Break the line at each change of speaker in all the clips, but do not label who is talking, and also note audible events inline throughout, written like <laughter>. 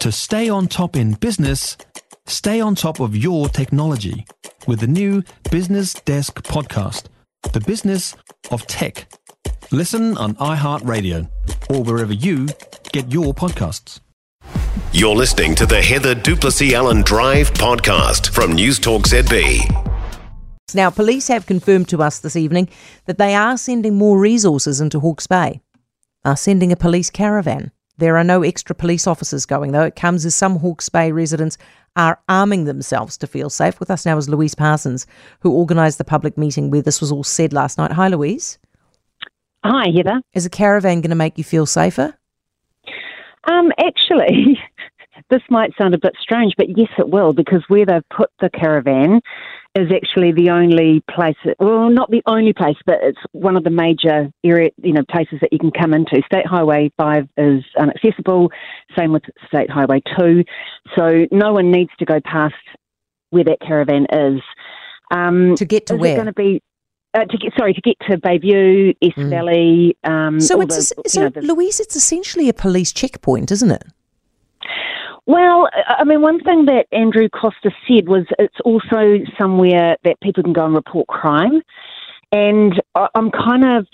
To stay on top in business, stay on top of your technology with the new Business Desk podcast, The Business of Tech. Listen on iHeartRadio or wherever you get your podcasts.
You're listening to the Heather du Plessis-Allan Drive podcast from News Talk ZB.
Now, police have confirmed to us this evening that they are sending more resources into Hawke's Bay, are sending a police caravan. There are no extra police officers going, though. It comes as some Hawke's Bay residents are arming themselves to feel safe. With us now is Louise Parsons, who organised the public meeting where this was all said last night. Hi, Louise.
Hi, Heather.
Is a caravan going to make you feel safer?
Um, actually, <laughs> this might sound a bit strange, but yes, it will, because where they've put the caravan is actually the only place, well, not the only place, but it's one of the major area, you know, places that you can come into. State Highway 5 is inaccessible, same with State Highway 2. So no one needs to go past where that caravan is. Um,
to get to
is
where?
going to be uh, to get sorry to get to Bayview, Esk
Mm.
Valley. Um,
so it's
the,
so
know, the-
Louise, it's essentially a police checkpoint, isn't it?
Well, I mean, one thing that Andrew Coster said was it's also somewhere that people can go and report crime, and I'm kind of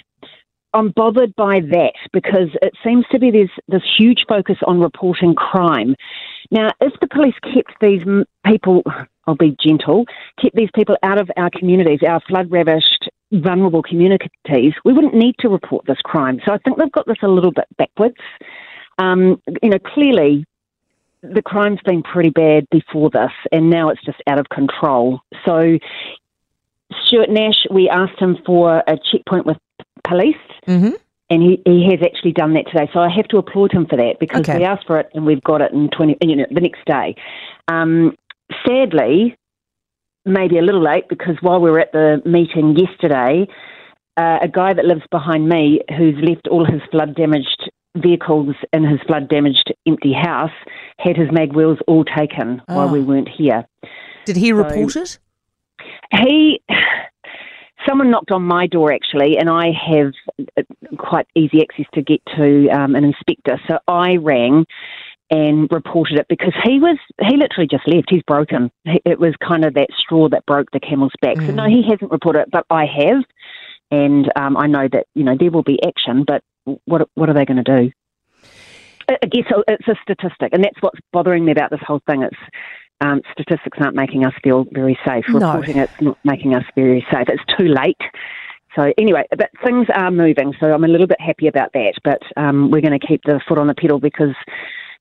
I'm bothered by that because it seems to be there's this huge focus on reporting crime. Now, if the police kept these people, I'll be gentle, kept these people out of our communities, our flood ravished, vulnerable communities, we wouldn't need to report this crime. So I think they've got this a little bit backwards. Um, you know, clearly the crime's been pretty bad before this, and now it's just out of control. So, Stuart Nash, we asked him for a checkpoint with police,
Mm-hmm.
and he, he has actually done that today. So I have to applaud him for that because
Okay.
we asked for it and we've got it in twenty, you know, the next day. Um, sadly, maybe a little late because while we were at the meeting yesterday, uh, a guy that lives behind me who's left all his flood damaged vehicles in his flood damaged empty house had his mag wheels all taken while
Oh.
we weren't here.
Did he report it?
He, someone knocked on my door actually, and I have uh, quite easy access to get to um, an inspector. So I rang and reported it because he was he literally just left. He's broken. It was kind of that straw that broke the camel's back. So no, he hasn't reported it, but I have, and um, I know that you know there will be action. But what what are they going to do? I I guess it's a statistic, and that's what's bothering me about this whole thing. It's um, statistics aren't making us feel very safe.
No.
Reporting it's not making us very safe. It's too late. So anyway, but things are moving. So I'm a little bit happy about that. But um, we're going to keep the foot on the pedal because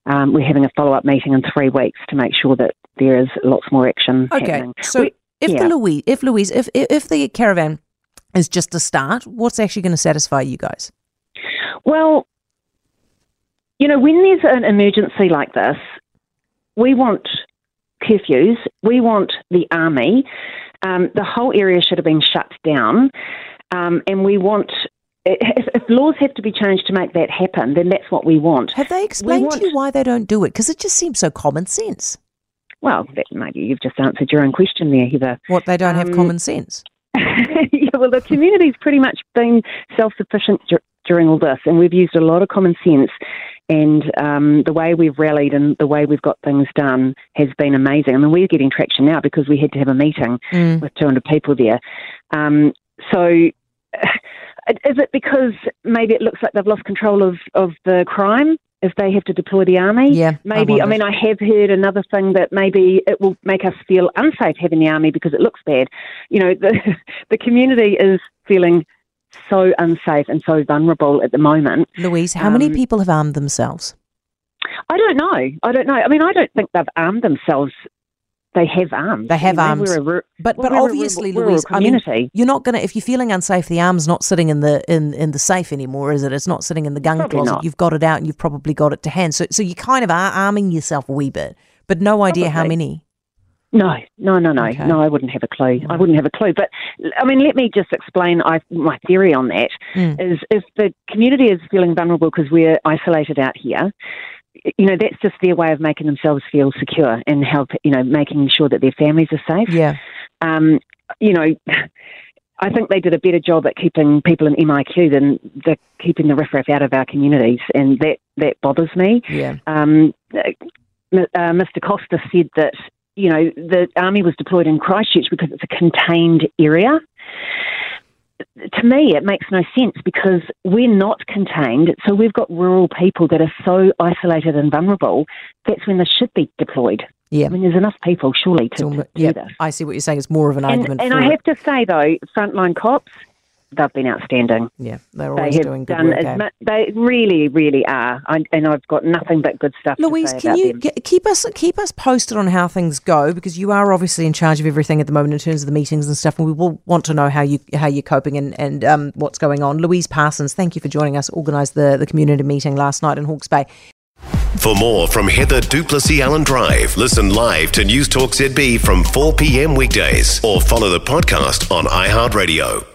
um, we're having a follow up meeting in three weeks to make sure that there is lots more action
Okay.
happening.
So
We-
if
yeah.
the Louise, if Louise, if if if the caravan is just a start, what's actually going to satisfy you guys?
Well, you know, when there's an emergency like this, we want curfews, we want the army. Um, the whole area should have been shut down, um, and we want. If, if laws have to be changed to make that happen, then that's what we want.
Have they explained
want-
to you why they don't do it? Because it just seems so common sense.
Well, that, maybe you've just answered your own question there, Heather.
What they don't have
Um,
common sense. <laughs>
yeah, well, the community's pretty much been self-sufficient during all this, and we've used a lot of common sense. And um, the way we've rallied and the way we've got things done has been amazing. I mean, we're getting traction now because we had to have a meeting
Mm.
with 200 people there. Um, so, <sighs> is it because maybe it looks like they've lost control of, of the crime if they have to deploy the army?
Yeah,
Maybe, I,
wondered.
mean, I have heard another thing that maybe it will make us feel unsafe having the army because it looks bad. You know, the, <laughs> the community is feeling so unsafe and so vulnerable at the moment.
Louise, how many
um,
people have armed themselves?
I don't know. I don't know. I mean, I don't think they've armed themselves. They have arms.
They have
You know,
arms. But
well,
but
we're a ru-
obviously, Louise, I mean, you're not gonna if you're feeling unsafe, the arm's not sitting in the in, in the safe anymore, is it? It's not sitting in the gun
Probably
closet.
not.
You've got it out, and you've probably got it to hand. So so you kind of are arming yourself a wee bit, but no idea how many.
No, no, no, no,
Okay.
no. I wouldn't have a clue. I wouldn't have a clue. But I mean, let me just explain I, my theory on that.
Mm.
Is if the community is feeling vulnerable because we're isolated out here, you know, that's just their way of making themselves feel secure and help, you know, making sure that their families are safe.
Yeah.
Um, you know, I think they did a better job at keeping people in MIQ than the keeping the riffraff out of our communities, and that that bothers me.
Yeah.
Um, uh, Mr. Coster said that you know the army was deployed in Christchurch because it's a contained area. To me, it makes no sense because we're not contained. So we've got rural people that are so isolated and vulnerable. That's when they should be deployed.
Yeah.
I mean, there's enough people surely to, to
yeah,
do this.
I see what you're saying. It's more of an
And,
argument.
and I
it.
have to say though, frontline cops, they've been outstanding.
yeah, they're
They
always
have
doing good
done
work.
as
eh?
mu- they really, really are. I, and I've got nothing but good stuff
Louise,
to say
can
about
you
them.
keep us keep us posted on how things go because you are obviously in charge of everything at the moment in terms of the meetings and stuff, and we will want to know how you how you're coping and and um, what's going on. Louise Parsons, thank you for joining us. Organised the the community meeting last night in Hawke's Bay.
For more from Heather du Plessis-Allan Drive, listen live to News Talk ZB from 4 p.m. weekdays or follow the podcast on iHeartRadio.